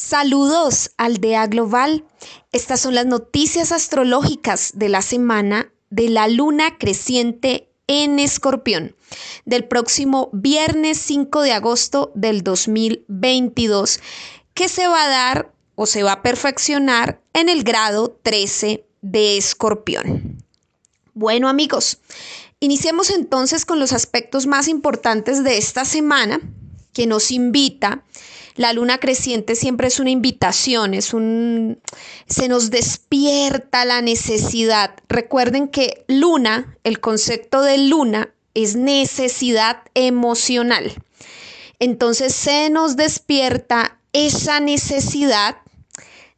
Saludos, Aldea Global. Estas son las noticias astrológicas de la semana de la luna creciente en Escorpión, del próximo viernes 5 de agosto del 2022, que se va a dar o se va a perfeccionar en el grado 13 de Escorpión. Bueno amigos, iniciemos entonces con los aspectos más importantes de esta semana que nos invita la luna creciente siempre es una invitación, es un se nos despierta la necesidad. Recuerden que luna, el concepto de luna es necesidad emocional. Entonces se nos despierta esa necesidad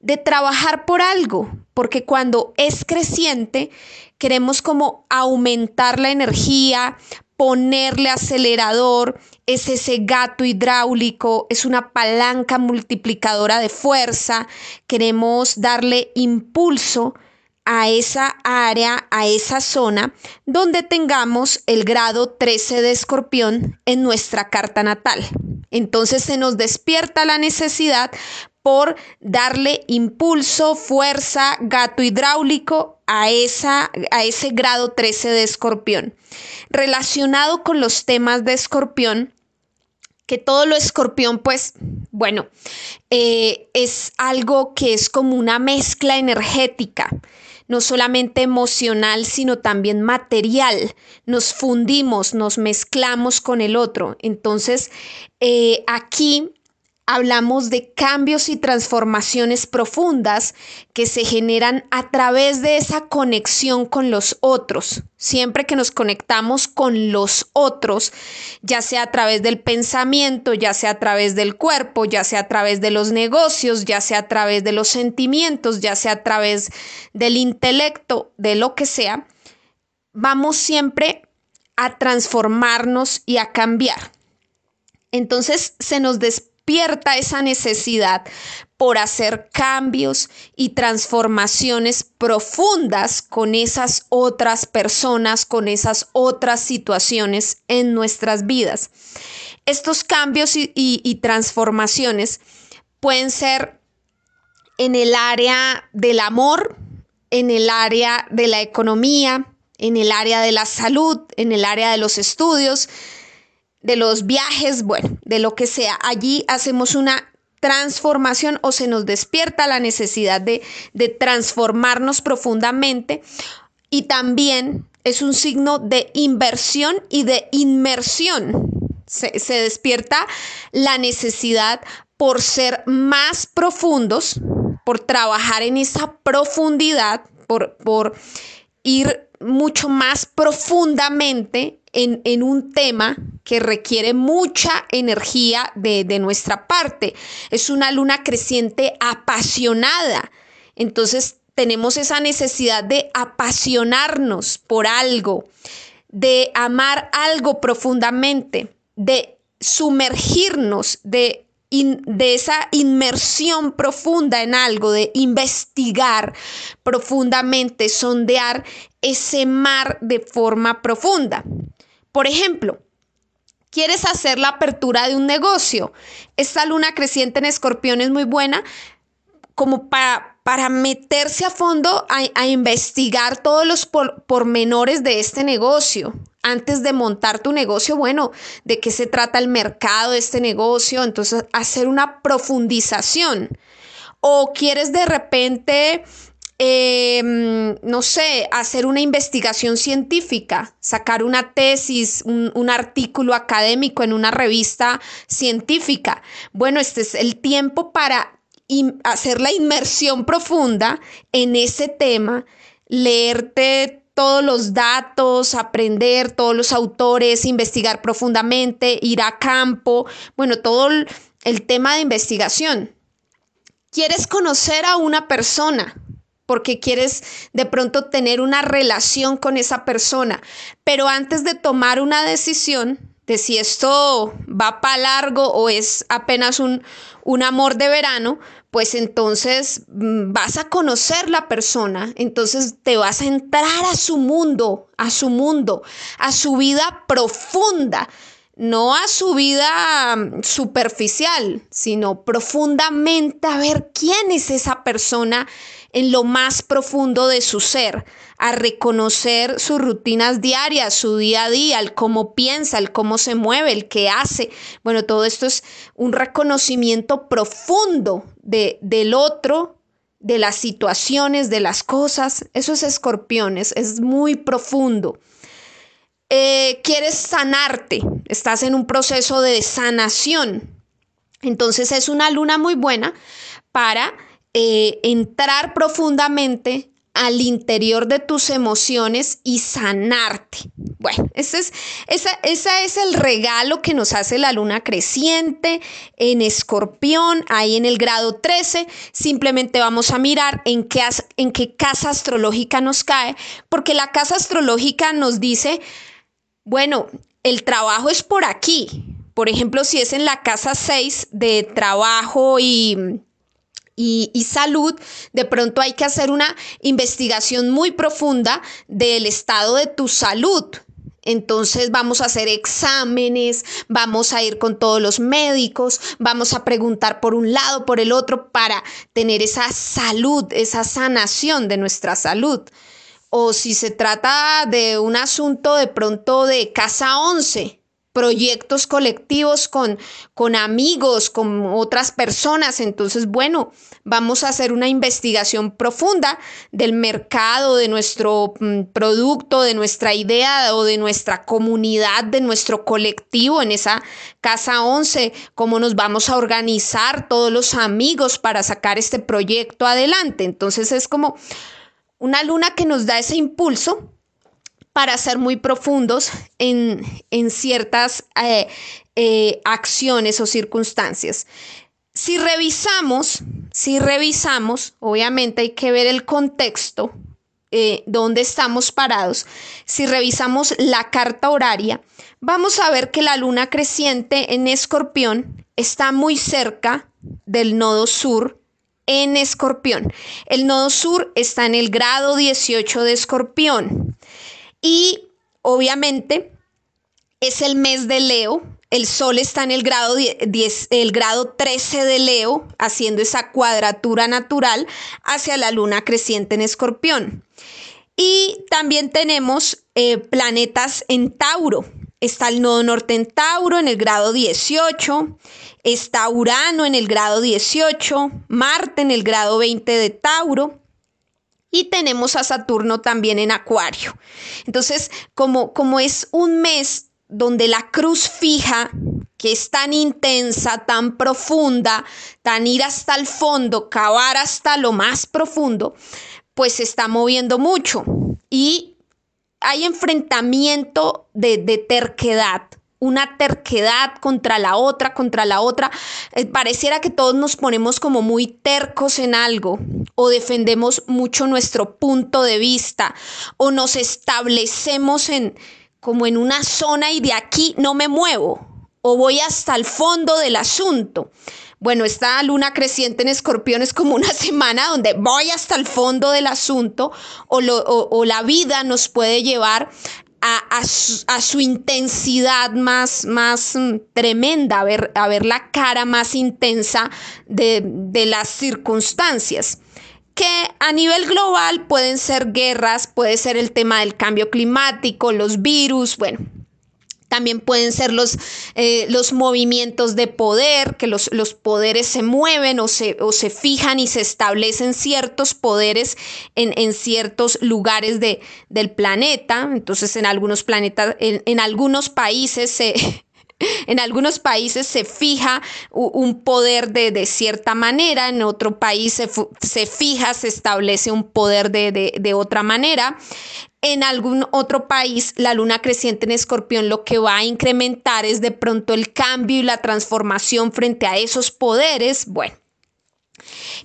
de trabajar por algo, porque cuando es creciente queremos como aumentar la energía, ponerle acelerador, es ese gato hidráulico, es una palanca multiplicadora de fuerza, queremos darle impulso a esa área, a esa zona donde tengamos el grado 13 de escorpión en nuestra carta natal. Entonces se nos despierta la necesidad por darle impulso, fuerza, gato hidráulico a, esa, a ese grado 13 de escorpión. Relacionado con los temas de escorpión, que todo lo escorpión, pues, bueno, eh, es algo que es como una mezcla energética no solamente emocional, sino también material. Nos fundimos, nos mezclamos con el otro. Entonces, eh, aquí hablamos de cambios y transformaciones profundas que se generan a través de esa conexión con los otros. Siempre que nos conectamos con los otros, ya sea a través del pensamiento, ya sea a través del cuerpo, ya sea a través de los negocios, ya sea a través de los sentimientos, ya sea a través del intelecto, de lo que sea, vamos siempre a transformarnos y a cambiar. Entonces se nos despierta esa necesidad por hacer cambios y transformaciones profundas con esas otras personas, con esas otras situaciones en nuestras vidas. Estos cambios y, y transformaciones pueden ser en el área del amor, en el área de la economía, en el área de la salud, en el área de los estudios, de los viajes, bueno, de lo que sea. Allí hacemos una transformación o se nos despierta la necesidad de, transformarnos profundamente y también es un signo de inversión y de inmersión. Se, despierta la necesidad por ser más profundos, por trabajar en esa profundidad, por, por ir mucho más profundamente en, un tema que requiere mucha energía de, de nuestra parte. Es una luna creciente apasionada. Entonces tenemos esa necesidad de apasionarnos por algo, de amar algo profundamente, de sumergirnos, de de esa inmersión profunda en algo, de investigar profundamente, sondear ese mar de forma profunda. Por ejemplo, quieres hacer la apertura de un negocio. Esta luna creciente en escorpión es muy buena como para, para meterse a fondo a, investigar todos los pormenores de este negocio. Antes de montar tu negocio, bueno, de qué se trata el mercado de este negocio, entonces hacer una profundización. O quieres de repente Em, no sé, hacer una investigación científica, sacar una tesis, un, artículo académico en una revista científica. Bueno, este es el tiempo para hacer la inmersión profunda en ese tema, leerte todos los datos, aprender todos los autores, investigar profundamente, ir a campo, bueno, todo el tema de investigación. ¿Quieres conocer a una persona? Porque quieres de pronto tener una relación con esa persona. Pero antes de tomar una decisión de si esto va para largo o es apenas un, un amor de verano, pues entonces mm, vas a conocer la persona, entonces te vas a entrar a su mundo, a su mundo, a su vida profunda no a su vida mm, superficial, sino profundamente a ver quién es esa persona en lo más profundo de su ser, a reconocer sus rutinas diarias, su día a día, el cómo piensa, el cómo se mueve, el qué hace. Bueno, todo esto es un reconocimiento profundo de, del otro, de las situaciones, de las cosas. Eso es escorpiones, es muy profundo. Eh, quieres sanarte, estás en un proceso de sanación. Entonces es una luna muy buena para eh, entrar profundamente al interior de tus emociones y sanarte. Bueno, ese es, esa, es el regalo que nos hace la luna creciente en escorpión, ahí en el grado 13. Simplemente vamos a mirar en qué, en qué casa astrológica nos cae, porque la casa astrológica nos dice, bueno, el trabajo es por aquí. Por ejemplo, si es en la casa 6 de trabajo y y, salud, de pronto hay que hacer una investigación muy profunda del estado de tu salud. Entonces vamos a hacer exámenes, vamos a ir con todos los médicos, vamos a preguntar por un lado, por el otro, para tener esa salud, esa sanación de nuestra salud. O si se trata de un asunto de pronto de casa 11, proyectos colectivos con, con amigos, con otras personas. Entonces, bueno, vamos a hacer una investigación profunda del mercado, de nuestro mm, producto, de nuestra idea o de nuestra comunidad, de nuestro colectivo en esa casa 11, cómo nos vamos a organizar todos los amigos para sacar este proyecto adelante. Entonces, es como una luna que nos da ese impulso para ser muy profundos en, ciertas eh, eh, acciones o circunstancias. Si revisamos, si revisamos, obviamente hay que ver el contexto, eh, donde estamos parados. Si revisamos la carta horaria, vamos a ver que la luna creciente en escorpión está muy cerca del nodo sur en escorpión. El nodo sur está en el grado 18 de escorpión. Y obviamente es el mes de Leo. El Sol está en el grado, 10, el grado 13 de Leo, haciendo esa cuadratura natural hacia la luna creciente en Escorpión. Y también tenemos eh, planetas en Tauro. Está el nodo norte en Tauro en el grado 18, está Urano en el grado 18, Marte en el grado 20 de Tauro, y tenemos a Saturno también en Acuario. Entonces, como, como es un mes donde la cruz fija, que es tan intensa, tan profunda, tan ir hasta el fondo, cavar hasta lo más profundo, pues se está moviendo mucho. Y hay enfrentamiento de, de terquedad una terquedad contra la otra, contra la otra. Eh, pareciera que todos nos ponemos como muy tercos en algo o defendemos mucho nuestro punto de vista o nos establecemos en como en una zona y de aquí no me muevo o voy hasta el fondo del asunto. Bueno, esta luna creciente en escorpión es como una semana donde voy hasta el fondo del asunto o, o la vida nos puede llevar a, su, intensidad más, más mm, tremenda, a ver, a ver la cara más intensa de, de las circunstancias. Que a nivel global pueden ser guerras, puede ser el tema del cambio climático, los virus, bueno, también pueden ser los, eh, los movimientos de poder, que los, los poderes se mueven o se, o se, fijan y se establecen ciertos poderes en, en ciertos lugares de, del planeta. Entonces, en algunos planetas, en, en algunos países se, en algunos países se fija un poder de, de cierta manera, en otro país se, se, fija, se establece un poder de, de, de otra manera en algún otro país, la luna creciente en escorpión lo que va a incrementar es de pronto el cambio y la transformación frente a esos poderes. Bueno,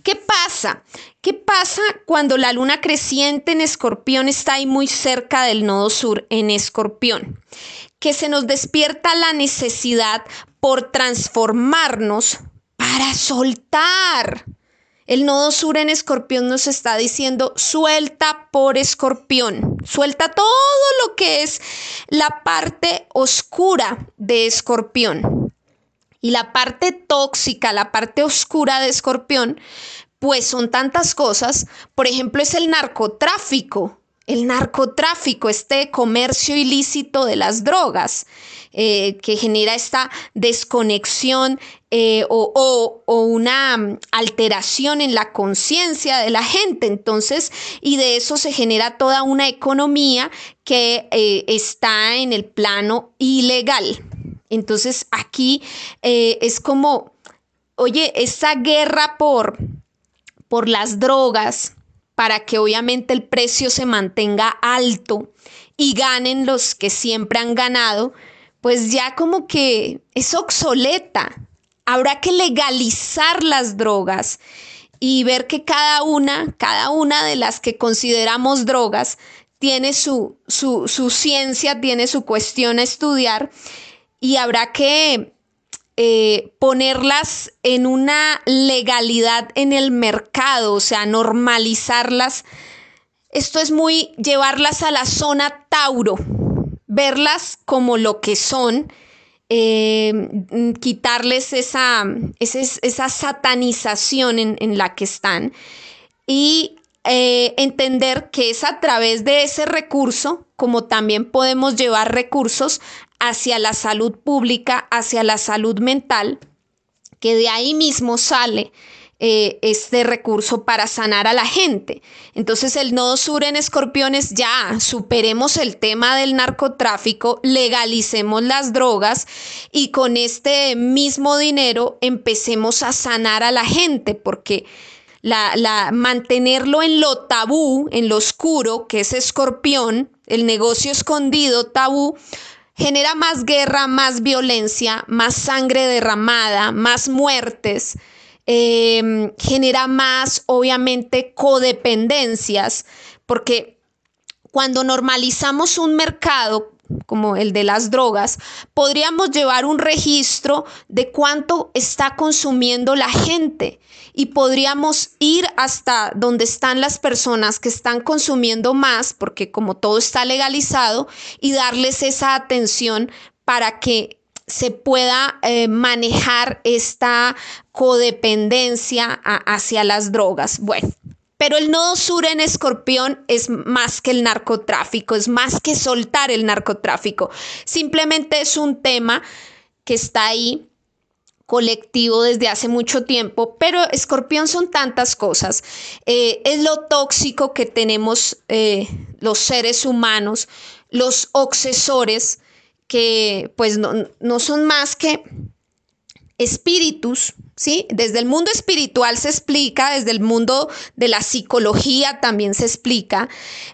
¿qué pasa? ¿Qué pasa cuando la luna creciente en escorpión está ahí muy cerca del nodo sur en escorpión? Que se nos despierta la necesidad por transformarnos para soltar El nodo sur en escorpión nos está diciendo suelta por escorpión, suelta todo lo que es la parte oscura de escorpión. Y la parte tóxica, la parte oscura de escorpión, pues son tantas cosas. Por ejemplo, es el narcotráfico el narcotráfico, este comercio ilícito de las drogas, eh, que genera esta desconexión eh, o, una mm, alteración en la conciencia de la gente. Entonces, y de eso se genera toda una economía que eh, está en el plano ilegal. Entonces, aquí es como, oye, esa guerra por, por las drogas, para que obviamente el precio se mantenga alto y ganen los que siempre han ganado, pues ya como que es obsoleta. Habrá que legalizar las drogas y ver que cada una, cada una de las que consideramos drogas, tiene su, su, su ciencia, tiene su cuestión a estudiar y habrá que eh, ponerlas en una legalidad en el mercado, o sea, normalizarlas. Esto es muy llevarlas a la zona Tauro, verlas como lo que son, eh, quitarles esa, esa, satanización en, la que están y eh, entender que es a través de ese recurso como también podemos llevar recursos hacia la salud pública, hacia la salud mental, que de ahí mismo sale eh, este recurso para sanar a la gente. Entonces el nodo sur en escorpiones ya superemos el tema del narcotráfico, legalicemos las drogas y con este mismo dinero empecemos a sanar a la gente, porque la, la, mantenerlo en lo tabú, en lo oscuro, que es escorpión, el negocio escondido, tabú, genera más guerra, más violencia, más sangre derramada, más muertes, em, genera más, obviamente, codependencias, porque cuando normalizamos un mercado como el de las drogas, podríamos llevar un registro de cuánto está consumiendo la gente y podríamos ir hasta donde están las personas que están consumiendo más, porque como todo está legalizado, y darles esa atención para que se pueda eh, manejar esta codependencia hacia las drogas. Bueno, pero el nodo sur en escorpión es más que el narcotráfico, es más que soltar el narcotráfico. Simplemente es un tema que está ahí colectivo desde hace mucho tiempo, pero escorpión son tantas cosas. Eh, es lo tóxico que tenemos eh, los seres humanos, los obsesores, que pues no, no son más que espíritus ¿sí? Desde el mundo espiritual se explica, desde el mundo de la psicología también se explica,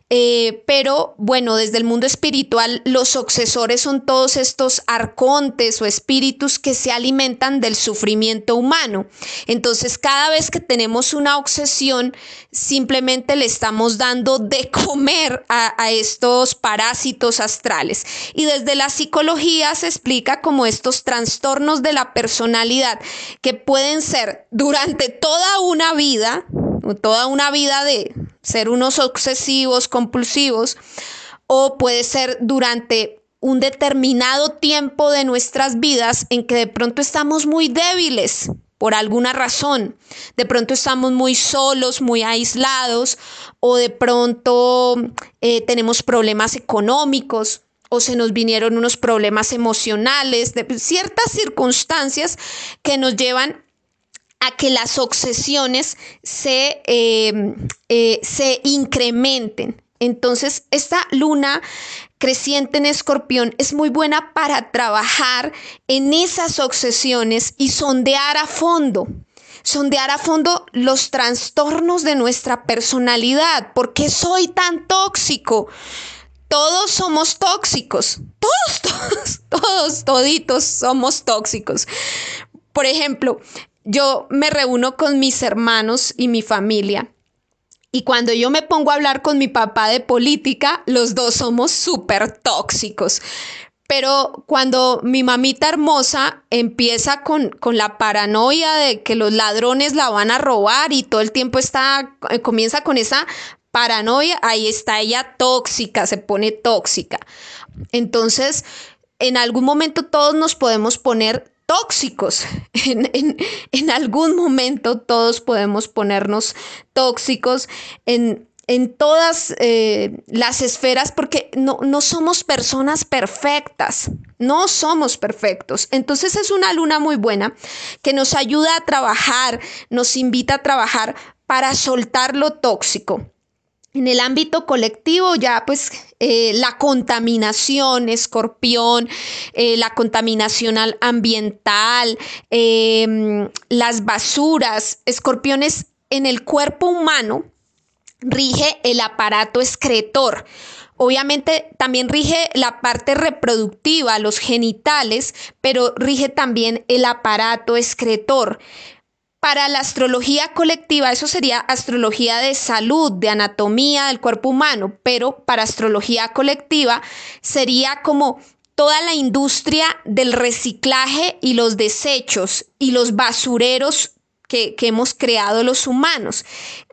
eh, pero bueno, desde el mundo espiritual los obsesores son todos estos arcontes o espíritus que se alimentan del sufrimiento humano. Entonces, cada vez que tenemos una obsesión, simplemente le estamos dando de comer a, a estos parásitos astrales. Y desde la psicología se explica como estos trastornos de la personalidad que pueden ser durante toda una vida, toda una vida de ser unos obsesivos, compulsivos, o puede ser durante un determinado tiempo de nuestras vidas en que de pronto estamos muy débiles por alguna razón. De pronto estamos muy solos, muy aislados, o de pronto eh, tenemos problemas económicos, o se nos vinieron unos problemas emocionales, de ciertas circunstancias que nos llevan a que las obsesiones se, em, eh, se incrementen. Entonces, esta luna creciente en escorpión es muy buena para trabajar en esas obsesiones y sondear a fondo sondear a fondo los trastornos de nuestra personalidad. ¿Por qué soy tan tóxico? Todos somos tóxicos. Todos, todos, todos, toditos somos tóxicos. Por ejemplo, yo me reúno con mis hermanos y mi familia. Y cuando yo me pongo a hablar con mi papá de política, los dos somos súper tóxicos. pero cuando mi mamita hermosa empieza con, con, la paranoia de que los ladrones la van a robar y todo el tiempo está, eh, comienza con esa paranoia, ahí está ella tóxica, se pone tóxica. Entonces, en algún momento todos nos podemos poner tóxicos. En, algún momento todos podemos ponernos tóxicos en, en todas eh, las esferas porque no, no somos personas perfectas, no somos perfectos. Entonces es una luna muy buena que nos ayuda a trabajar, nos invita a trabajar para soltar lo tóxico. En el ámbito colectivo ya pues eh, la contaminación, escorpión, eh, la contaminación ambiental, em, las basuras, escorpiones en el cuerpo humano rige el aparato excretor. Obviamente también rige la parte reproductiva, los genitales, pero rige también el aparato excretor. Para la astrología colectiva, eso sería astrología de salud, de anatomía del cuerpo humano, pero para astrología colectiva sería como toda la industria del reciclaje y los desechos y los basureros que, hemos creado los humanos.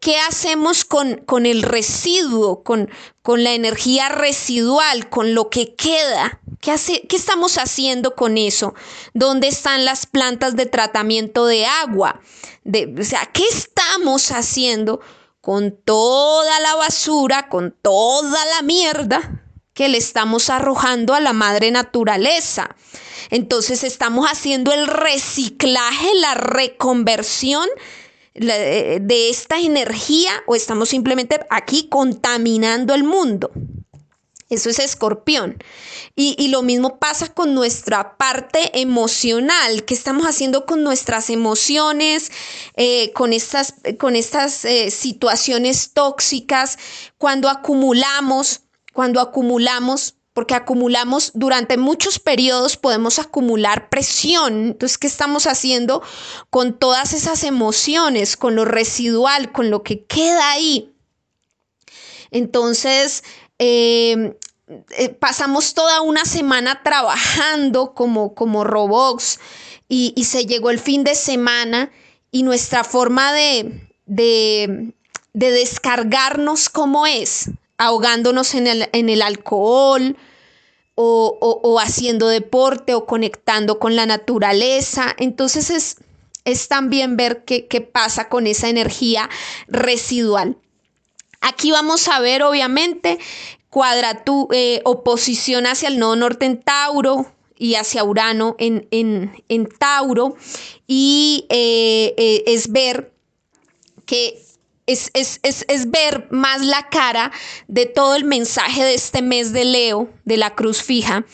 ¿Qué hacemos con, con el residuo, con, con la energía residual, con lo que queda? ¿Qué, hace, ¿Qué estamos haciendo con eso? ¿Dónde están las plantas de tratamiento de agua? De, o sea, ¿qué estamos haciendo con toda la basura, con toda la mierda que le estamos arrojando a la madre naturaleza? Entonces estamos haciendo el reciclaje, la reconversión de esta energía o estamos simplemente aquí contaminando el mundo. Eso es escorpión. Y, lo mismo pasa con nuestra parte emocional. ¿Qué estamos haciendo con nuestras emociones, eh, con estas, con estas eh, situaciones tóxicas? Cuando acumulamos, cuando acumulamos porque acumulamos durante muchos periodos, podemos acumular presión. Entonces, ¿qué estamos haciendo con todas esas emociones, con lo residual, con lo que queda ahí? Entonces, em, eh, pasamos toda una semana trabajando como, como robots y, se llegó el fin de semana y nuestra forma de, de, de descargarnos como es, ahogándonos en el, en el alcohol, o, haciendo deporte o conectando con la naturaleza. Entonces es, es también ver qué, pasa con esa energía residual. Aquí vamos a ver, obviamente, cuadratu eh, oposición hacia el nodo norte en Tauro y hacia Urano en, Tauro. Y eh, eh, es ver que es, ver más la cara de todo el mensaje de este mes de Leo, de la cruz fija,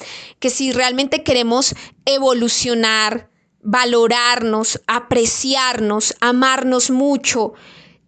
que si realmente queremos evolucionar, valorarnos, apreciarnos, amarnos mucho,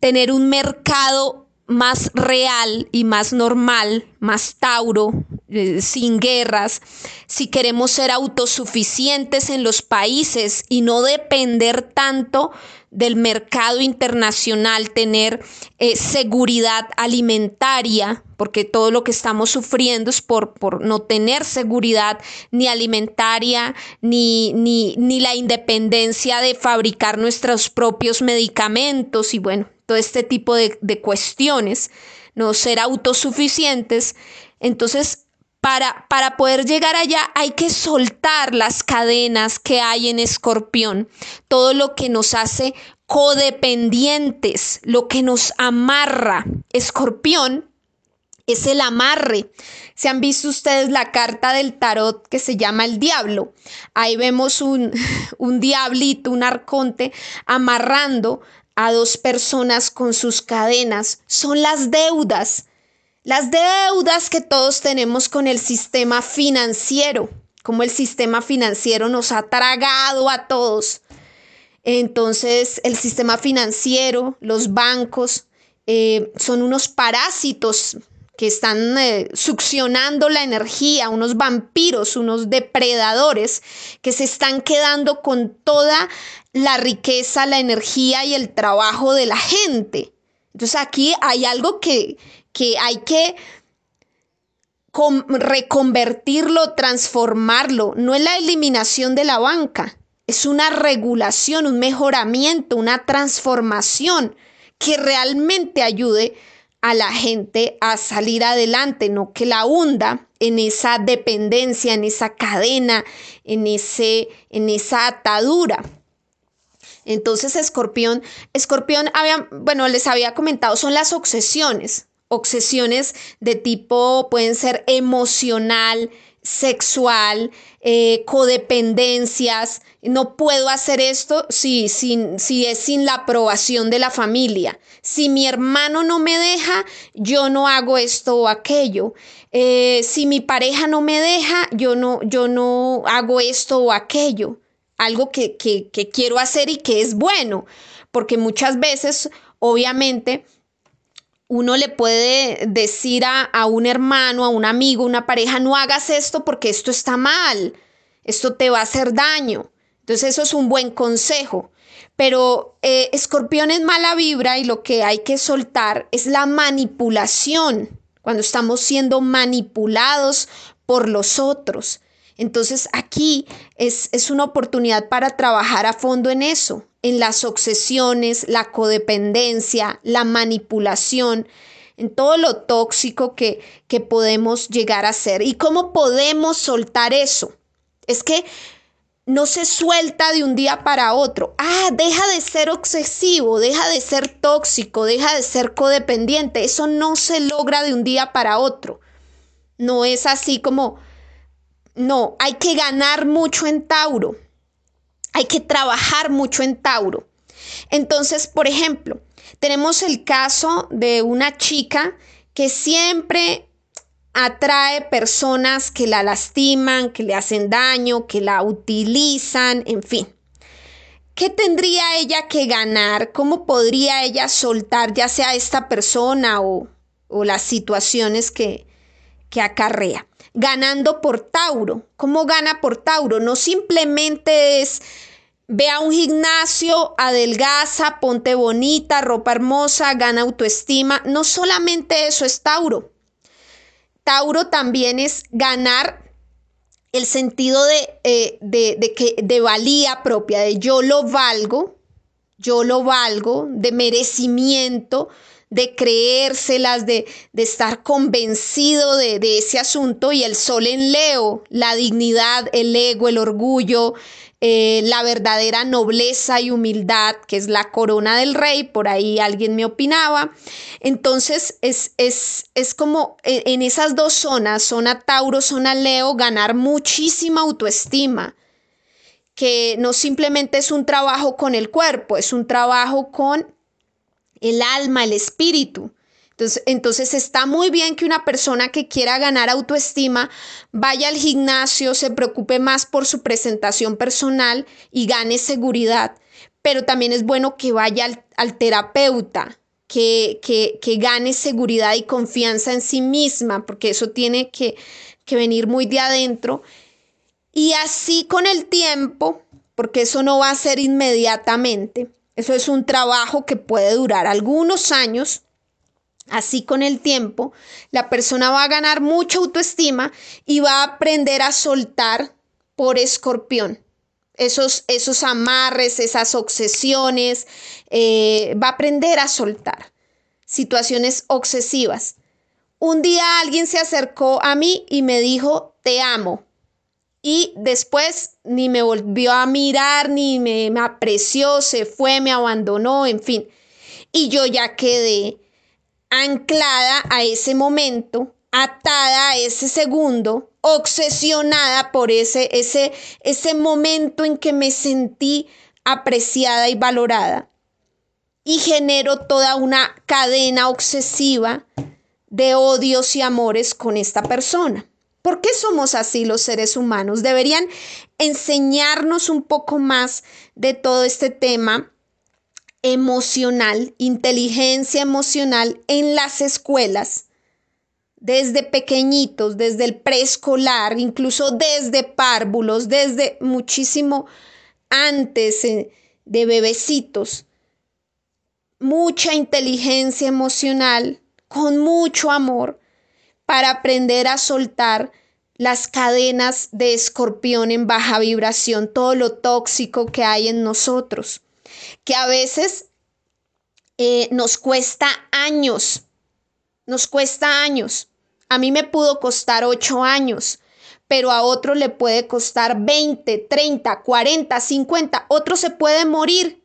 tener un mercado más real y más normal, más Tauro, eh, sin guerras, si queremos ser autosuficientes en los países y no depender tanto del mercado internacional, tener eh, seguridad alimentaria, porque todo lo que estamos sufriendo es por, por no tener seguridad ni alimentaria, ni, ni, ni la independencia de fabricar nuestros propios medicamentos y bueno, todo este tipo de, cuestiones, no ser autosuficientes. Entonces, para, para, poder llegar allá hay que soltar las cadenas que hay en escorpión, todo lo que nos hace codependientes, lo que nos amarra. Escorpión es el amarre. Se han visto ustedes la carta del tarot que se llama el diablo. Ahí vemos un, un diablito, un arconte, amarrando a dos personas con sus cadenas son las deudas. Las deudas que todos tenemos con el sistema financiero, como el sistema financiero nos ha tragado a todos. Entonces, el sistema financiero, los bancos, eh, son unos parásitos que están eh, succionando la energía, unos vampiros, unos depredadores que se están quedando con toda la riqueza, la energía y el trabajo de la gente. Entonces aquí hay algo que, que hay que reconvertirlo, transformarlo. No es la eliminación de la banca, es una regulación, un mejoramiento, una transformación que realmente ayude a la gente a salir adelante, no que la hunda en esa dependencia, en esa cadena, en, ese, en esa atadura. Entonces, escorpión, escorpión, bueno, les había comentado, son las obsesiones, obsesiones de tipo, pueden ser emocional, sexual, eh, codependencias. No puedo hacer esto si, si es sin la aprobación de la familia. Si mi hermano no me deja, yo no hago esto o aquello. Eh, si mi pareja no me deja, yo no, yo no hago esto o aquello algo que, quiero hacer y que es bueno, porque muchas veces, obviamente, uno le puede decir a, a, un hermano, a un amigo, una pareja, no hagas esto porque esto está mal, esto te va a hacer daño. Entonces eso es un buen consejo. Pero eh, escorpión es mala vibra y lo que hay que soltar es la manipulación, cuando estamos siendo manipulados por los otros. Entonces aquí es, una oportunidad para trabajar a fondo en eso, en las obsesiones, la codependencia, la manipulación, en todo lo tóxico que, que podemos llegar a ser. ¿Y cómo podemos soltar eso? Es que no se suelta de un día para otro. Ah, deja de ser obsesivo, deja de ser tóxico, deja de ser codependiente. Eso no se logra de un día para otro. No es así como no, hay que ganar mucho en Tauro. Hay que trabajar mucho en Tauro. Entonces, por ejemplo, tenemos el caso de una chica que siempre atrae personas que la lastiman, que le hacen daño, que la utilizan, en fin. ¿Qué tendría ella que ganar? ¿Cómo podría ella soltar ya sea esta persona o, las situaciones que, que acarrea? Ganando por Tauro. ¿Cómo gana por Tauro? No simplemente es ve a un gimnasio, adelgaza, ponte bonita, ropa hermosa, gana autoestima. No solamente eso es Tauro. Tauro también es ganar el sentido de, eh, de, que, de valía propia, de yo lo valgo, yo lo valgo, de merecimiento, de creérselas, de, de estar convencido de, de, ese asunto y el sol en Leo, la dignidad, el ego, el orgullo, eh, la verdadera nobleza y humildad, que es la corona del rey, por ahí alguien me opinaba. Entonces es, es, es como en, en esas dos zonas, zona Tauro, zona Leo, ganar muchísima autoestima que no simplemente es un trabajo con el cuerpo, es un trabajo con el alma, el espíritu. Entonces, entonces, está muy bien que una persona que quiera ganar autoestima vaya al gimnasio, se preocupe más por su presentación personal y gane seguridad. Pero también es bueno que vaya al, terapeuta, que, que, que, gane seguridad y confianza en sí misma, porque eso tiene que, que venir muy de adentro. Y así con el tiempo, porque eso no va a ser inmediatamente, eso es un trabajo que puede durar algunos años. Así con el tiempo, la persona va a ganar mucha autoestima y va a aprender a soltar por escorpión. Esos, esos amarres, esas obsesiones, eh, va a aprender a soltar situaciones obsesivas. Un día alguien se acercó a mí y me dijo, te amo y después ni me volvió a mirar, ni me, apreció, se fue, me abandonó, en fin. Y yo ya quedé anclada a ese momento, atada a ese segundo, obsesionada por ese, ese, ese momento en que me sentí apreciada y valorada. Y genero toda una cadena obsesiva de odios y amores con esta persona. ¿Por qué somos así los seres humanos? Deberían enseñarnos un poco más de todo este tema emocional, inteligencia emocional en las escuelas, desde pequeñitos, desde el preescolar, incluso desde párvulos, desde muchísimo antes eh, de bebecitos. Mucha inteligencia emocional, con mucho amor para aprender a soltar las cadenas de escorpión en baja vibración, todo lo tóxico que hay en nosotros, que a veces eh, nos cuesta años, nos cuesta años. A mí me pudo costar ocho años, pero a otro le puede costar 20, 30, 40, 50. Otro se puede morir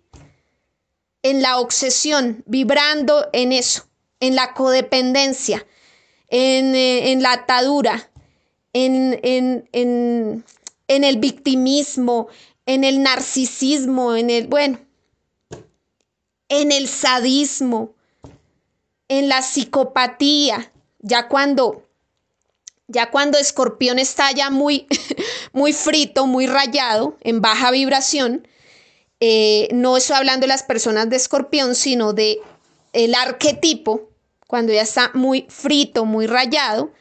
en la obsesión, vibrando en eso, en la codependencia, en, eh, en la atadura, en, en, en, en el victimismo, en el narcisismo, en el, bueno, en el sadismo, en la psicopatía, ya cuando ya cuando Escorpión está ya muy, muy frito, muy rayado, en baja vibración, eh, no estoy hablando de las personas de Escorpión, sino de el arquetipo, cuando ya está muy frito, muy rayado,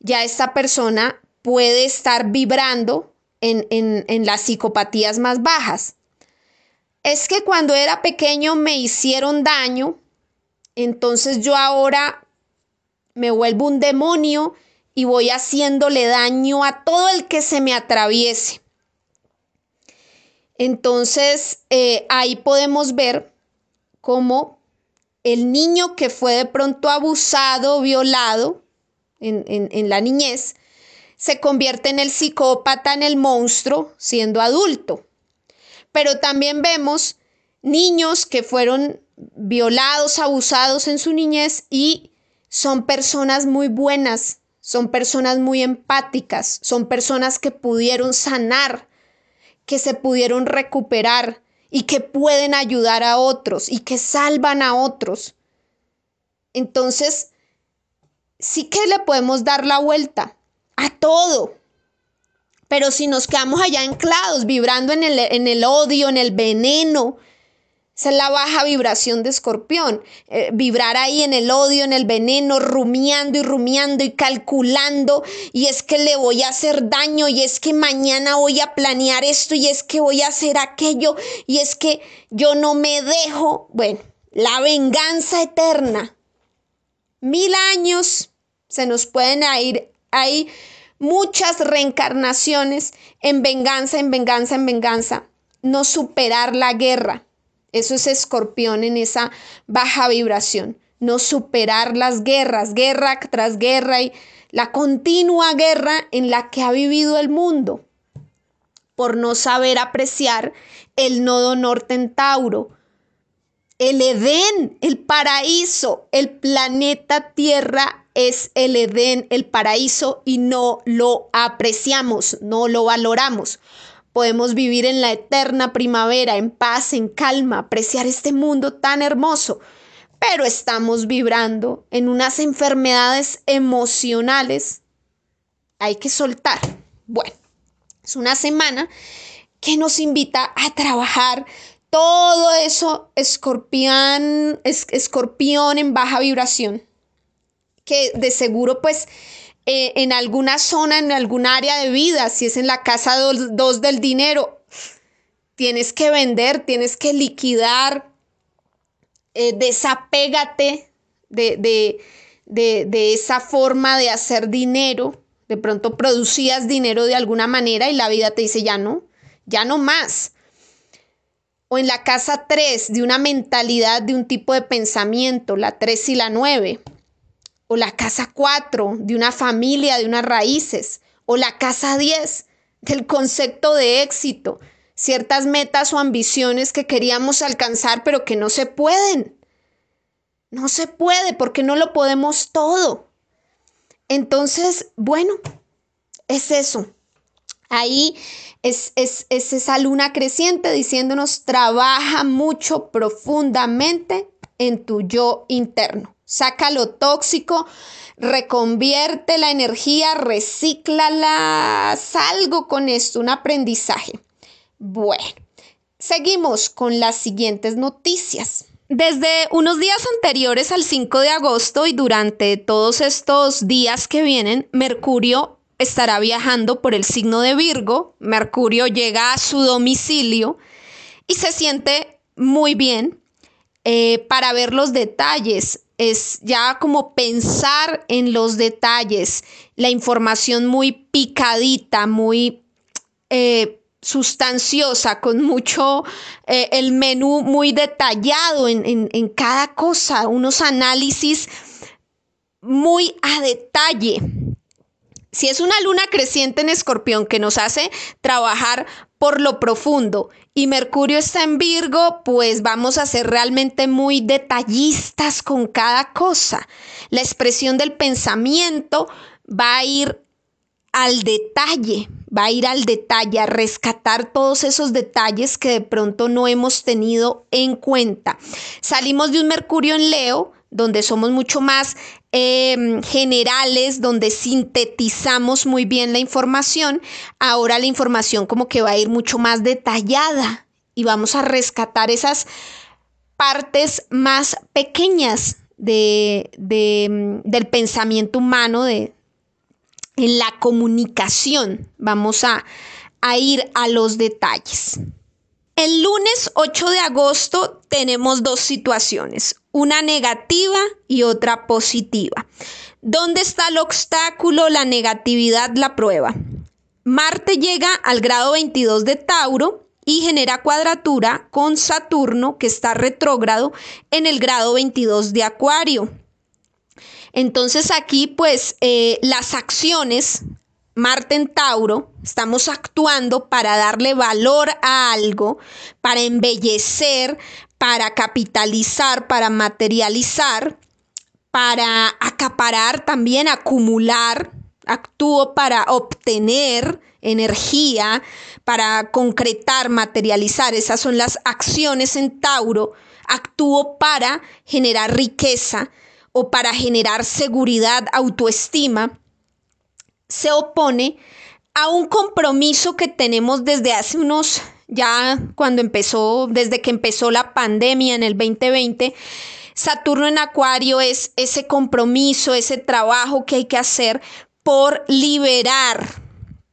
ya esta persona puede estar vibrando en, en las psicopatías más bajas. Es que cuando era pequeño me hicieron daño, entonces yo ahora me vuelvo un demonio y voy haciéndole daño a todo el que se me atraviese. Entonces, eh, ahí podemos ver cómo el niño que fue de pronto abusado, violado en, en la niñez, se convierte en el psicópata, en el monstruo, siendo adulto. Pero también vemos niños que fueron violados, abusados en su niñez y son personas muy buenas, son personas muy empáticas, son personas que pudieron sanar, que se pudieron recuperar y que pueden ayudar a otros y que salvan a otros. Entonces, sí que le podemos dar la vuelta a todo. Pero si nos quedamos allá anclados, vibrando en el, en el odio, en el veneno, esa es la baja vibración de escorpión. Eh, vibrar ahí en el odio, en el veneno, rumiando y rumiando y calculando. Y es que le voy a hacer daño. Y es que mañana voy a planear esto. Y es que voy a hacer aquello. Y es que yo no me dejo. Bueno, la venganza eterna. Mil años se nos pueden ir. Hay muchas reencarnaciones en venganza, en venganza, en venganza. No superar la guerra eso es escorpión en esa baja vibración. No superar las guerras, guerra tras guerra y la continua guerra en la que ha vivido el mundo por no saber apreciar el nodo norte en Tauro, el Edén, el paraíso, el planeta Tierra es el Edén, el paraíso y no lo apreciamos, no lo valoramos. Podemos vivir en la eterna primavera, en paz, en calma, apreciar este mundo tan hermoso, pero estamos vibrando en unas enfermedades emocionales. Hay que soltar. Bueno, es una semana que nos invita a trabajar todo eso escorpión, escorpión en baja vibración, que de seguro pues eh, en alguna zona, en algún área de vida, si es en la casa 2 del dinero, tienes que vender, tienes que liquidar, eh, desapégate de, de, de esa forma de hacer dinero. De pronto producías dinero de alguna manera y la vida te dice ya no, ya no más. O en la casa 3 de una mentalidad, de un tipo de pensamiento, la 3 y la 9 o la casa 4 de una familia, de unas raíces, o la casa 10 del concepto de éxito, ciertas metas o ambiciones que queríamos alcanzar pero que no se pueden. No se puede porque no lo podemos todo. Entonces, bueno, es eso. Ahí es, es, es, esa luna creciente diciéndonos, trabaja mucho profundamente en tu yo interno. Saca lo tóxico, reconvierte la energía, recíclala, salgo con esto, un aprendizaje. Bueno, seguimos con las siguientes noticias. Desde unos días anteriores al 5 de agosto y durante todos estos días que vienen, Mercurio estará viajando por el signo de Virgo. Mercurio llega a su domicilio y se siente muy bien eh, para ver los detalles es ya como pensar en los detalles, la información muy picadita, muy eh, sustanciosa, con mucho, eh, el menú muy detallado en, en cada cosa, unos análisis muy a detalle. Si es una luna creciente en escorpión que nos hace trabajar por lo profundo y Mercurio está en Virgo, pues vamos a ser realmente muy detallistas con cada cosa. La expresión del pensamiento va a ir al detalle, va a ir al detalle, a rescatar todos esos detalles que de pronto no hemos tenido en cuenta. Salimos de un Mercurio en Leo, donde somos mucho más em, generales, donde sintetizamos muy bien la información, ahora la información como que va a ir mucho más detallada y vamos a rescatar esas partes más pequeñas de, em, del pensamiento humano, de, en la comunicación. Vamos a, a ir a los detalles. El lunes 8 de agosto tenemos dos situaciones, una negativa y otra positiva. ¿Dónde está el obstáculo, la negatividad, la prueba? Marte llega al grado 22 de Tauro y genera cuadratura con Saturno, que está retrógrado en el grado 22 de Acuario. Entonces aquí pues eh, las acciones Marte en Tauro, estamos actuando para darle valor a algo, para embellecer, para capitalizar, para materializar, para acaparar, también acumular. Actúo para obtener energía, para concretar, materializar. Esas son las acciones en Tauro. Actúo para generar riqueza o para generar seguridad, autoestima se opone a un compromiso que tenemos desde hace unos, ya cuando empezó, desde que empezó la pandemia en el 2020. Saturno en Acuario es ese compromiso, ese trabajo que hay que hacer por liberar,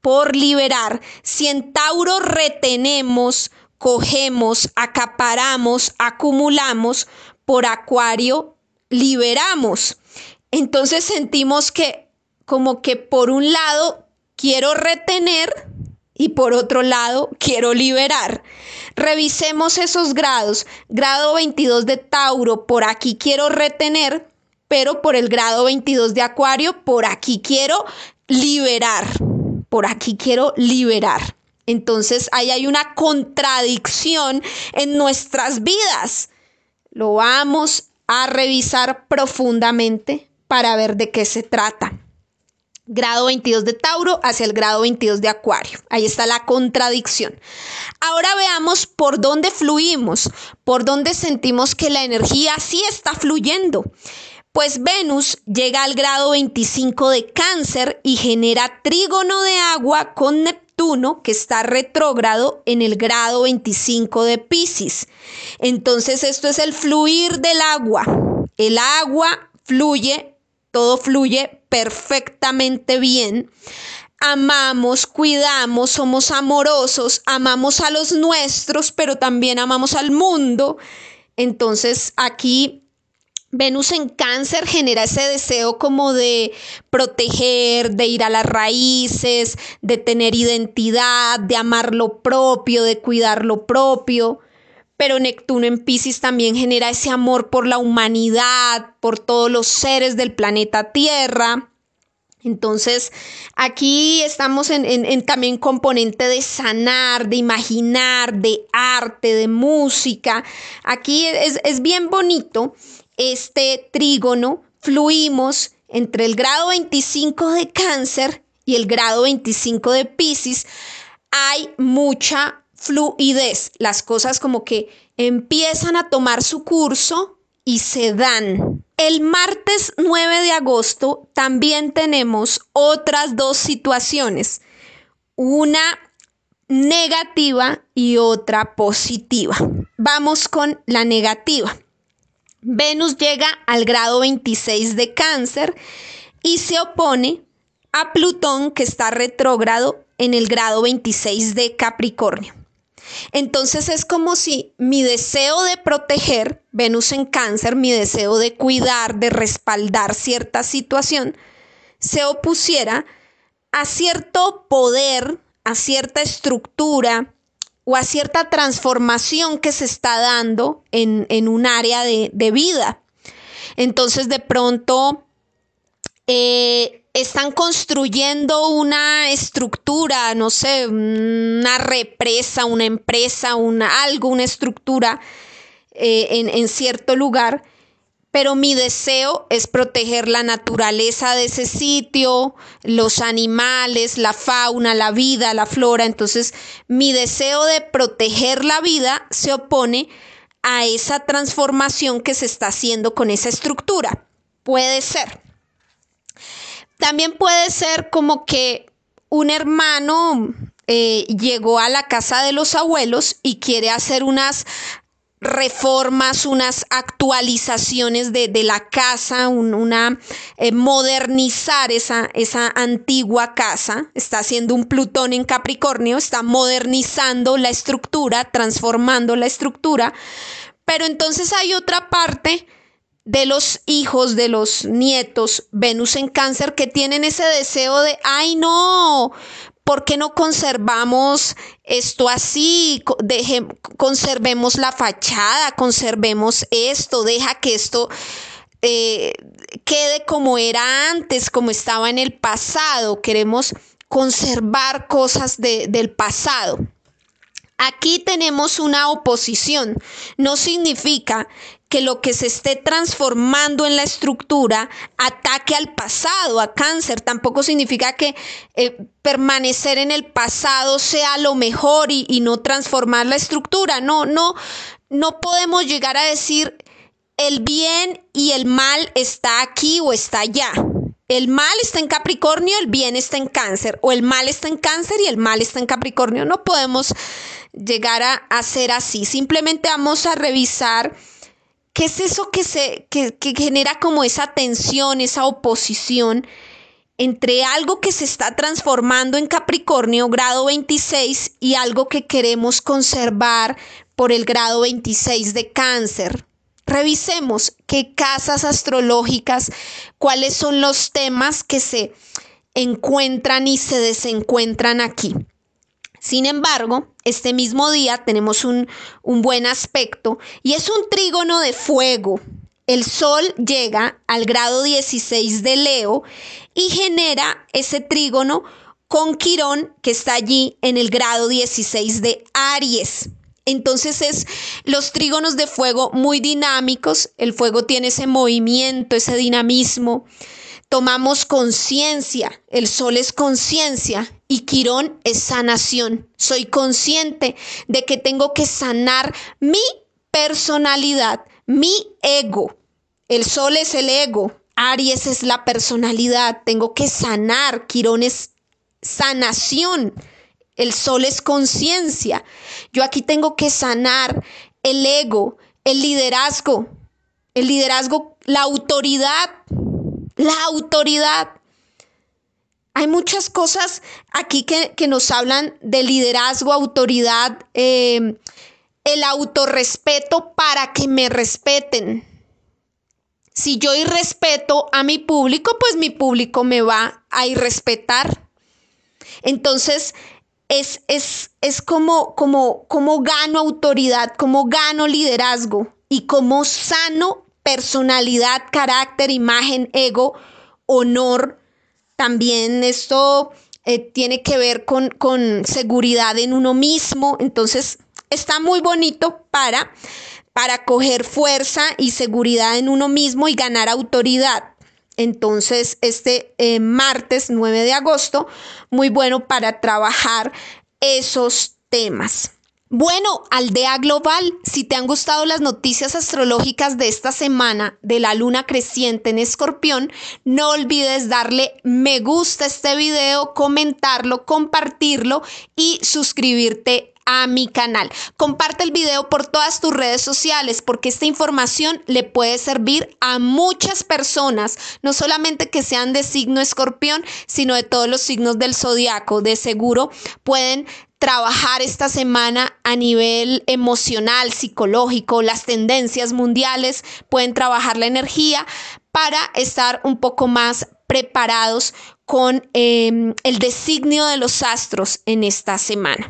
por liberar. Si en Tauro retenemos, cogemos, acaparamos, acumulamos, por Acuario liberamos. Entonces sentimos que como que por un lado quiero retener y por otro lado quiero liberar. Revisemos esos grados. Grado 22 de Tauro, por aquí quiero retener, pero por el grado 22 de Acuario, por aquí quiero liberar. Por aquí quiero liberar. Entonces ahí hay una contradicción en nuestras vidas. Lo vamos a revisar profundamente para ver de qué se trata grado 22 de Tauro hacia el grado 22 de Acuario. Ahí está la contradicción. Ahora veamos por dónde fluimos, por dónde sentimos que la energía sí está fluyendo. Pues Venus llega al grado 25 de Cáncer y genera trígono de agua con Neptuno, que está retrógrado en el grado 25 de Pisces. Entonces esto es el fluir del agua. El agua fluye todo fluye perfectamente bien. Amamos, cuidamos, somos amorosos, amamos a los nuestros, pero también amamos al mundo. Entonces aquí Venus en cáncer genera ese deseo como de proteger, de ir a las raíces, de tener identidad, de amar lo propio, de cuidar lo propio pero Neptuno en Pisces también genera ese amor por la humanidad, por todos los seres del planeta Tierra. Entonces, aquí estamos en, también componente de sanar, de imaginar, de arte, de música. Aquí es, es bien bonito este trígono. Fluimos entre el grado 25 de cáncer y el grado 25 de Pisces. Hay mucha fluidez, las cosas como que empiezan a tomar su curso y se dan. El martes 9 de agosto también tenemos otras dos situaciones, una negativa y otra positiva. Vamos con la negativa. Venus llega al grado 26 de cáncer y se opone a Plutón que está retrógrado en el grado 26 de Capricornio. Entonces es como si mi deseo de proteger, Venus en cáncer, mi deseo de cuidar, de respaldar cierta situación, se opusiera a cierto poder, a cierta estructura o a cierta transformación que se está dando en, un área de, vida. Entonces de pronto eh, están construyendo una estructura, no sé, una represa, una empresa, una, algo, una estructura eh, en, en cierto lugar pero mi deseo es proteger la naturaleza de ese sitio, los animales, la fauna, la vida, la flora. Entonces, mi deseo de proteger la vida se opone a esa transformación que se está haciendo con esa estructura. Puede ser. También puede ser como que un hermano eh, llegó a la casa de los abuelos y quiere hacer unas reformas, unas actualizaciones de, la casa, una eh, modernizar esa, esa antigua casa. Está haciendo un Plutón en Capricornio, está modernizando la estructura, transformando la estructura. Pero entonces hay otra parte de los hijos, de los nietos, Venus en cáncer, que tienen ese deseo de, ay no, ¿Por qué no conservamos esto así? conservemos la fachada, conservemos esto, deja que esto eh, quede como era antes, como estaba en el pasado. Queremos conservar cosas del pasado. Aquí tenemos una oposición. No significa que lo que se esté transformando en la estructura ataque al pasado, a cáncer. Tampoco significa que eh, permanecer en el pasado sea lo mejor y, y, no transformar la estructura. No, no, no podemos llegar a decir el bien y el mal está aquí o está allá. El mal está en Capricornio, el bien está en cáncer, o el mal está en cáncer y el mal está en Capricornio. No podemos llegar a hacer así. Simplemente vamos a revisar ¿Qué es eso que, se, que, genera como esa tensión, esa oposición entre algo que se está transformando en Capricornio, grado 26, y algo que queremos conservar por el grado 26 de cáncer? Revisemos qué casas astrológicas, cuáles son los temas que se encuentran y se desencuentran aquí. Sin embargo, este mismo día tenemos un, buen aspecto y es un trígono de fuego. El Sol llega al grado 16 de Leo y genera ese trígono con Quirón que está allí en el grado 16 de Aries. Entonces es los trígonos de fuego muy dinámicos, el fuego tiene ese movimiento, ese dinamismo, tomamos conciencia, el sol es conciencia y Quirón es sanación. Soy consciente de que tengo que sanar mi personalidad, mi ego. El sol es el ego, Aries es la personalidad, tengo que sanar, Quirón es sanación. El sol es conciencia. Yo aquí tengo que sanar el ego, el liderazgo, el liderazgo, la autoridad, la autoridad. Hay muchas cosas aquí que, nos hablan de liderazgo, autoridad, em, el autorrespeto para que me respeten. Si yo irrespeto a mi público, pues mi público me va a irrespetar. Entonces, es, es, es como, como, como gano autoridad, como gano liderazgo y como sano personalidad, carácter, imagen, ego, honor. También esto eh, tiene que ver con, con seguridad en uno mismo. Entonces, está muy bonito para, para coger fuerza y seguridad en uno mismo y ganar autoridad. Entonces, este eh, martes 9 de agosto, muy bueno para trabajar esos temas. Bueno, Aldea Global, si te han gustado las noticias astrológicas de esta semana de la luna creciente en escorpión, no olvides darle me gusta a este video, comentarlo, compartirlo y suscribirte a mi canal. Comparte el video por todas tus redes sociales porque esta información le puede servir a muchas personas, no solamente que sean de signo escorpión, sino de todos los signos del zodiaco. De seguro pueden trabajar esta semana a nivel emocional, psicológico, las tendencias mundiales, pueden trabajar la energía para estar un poco más preparados con em, el designio de los astros en esta semana.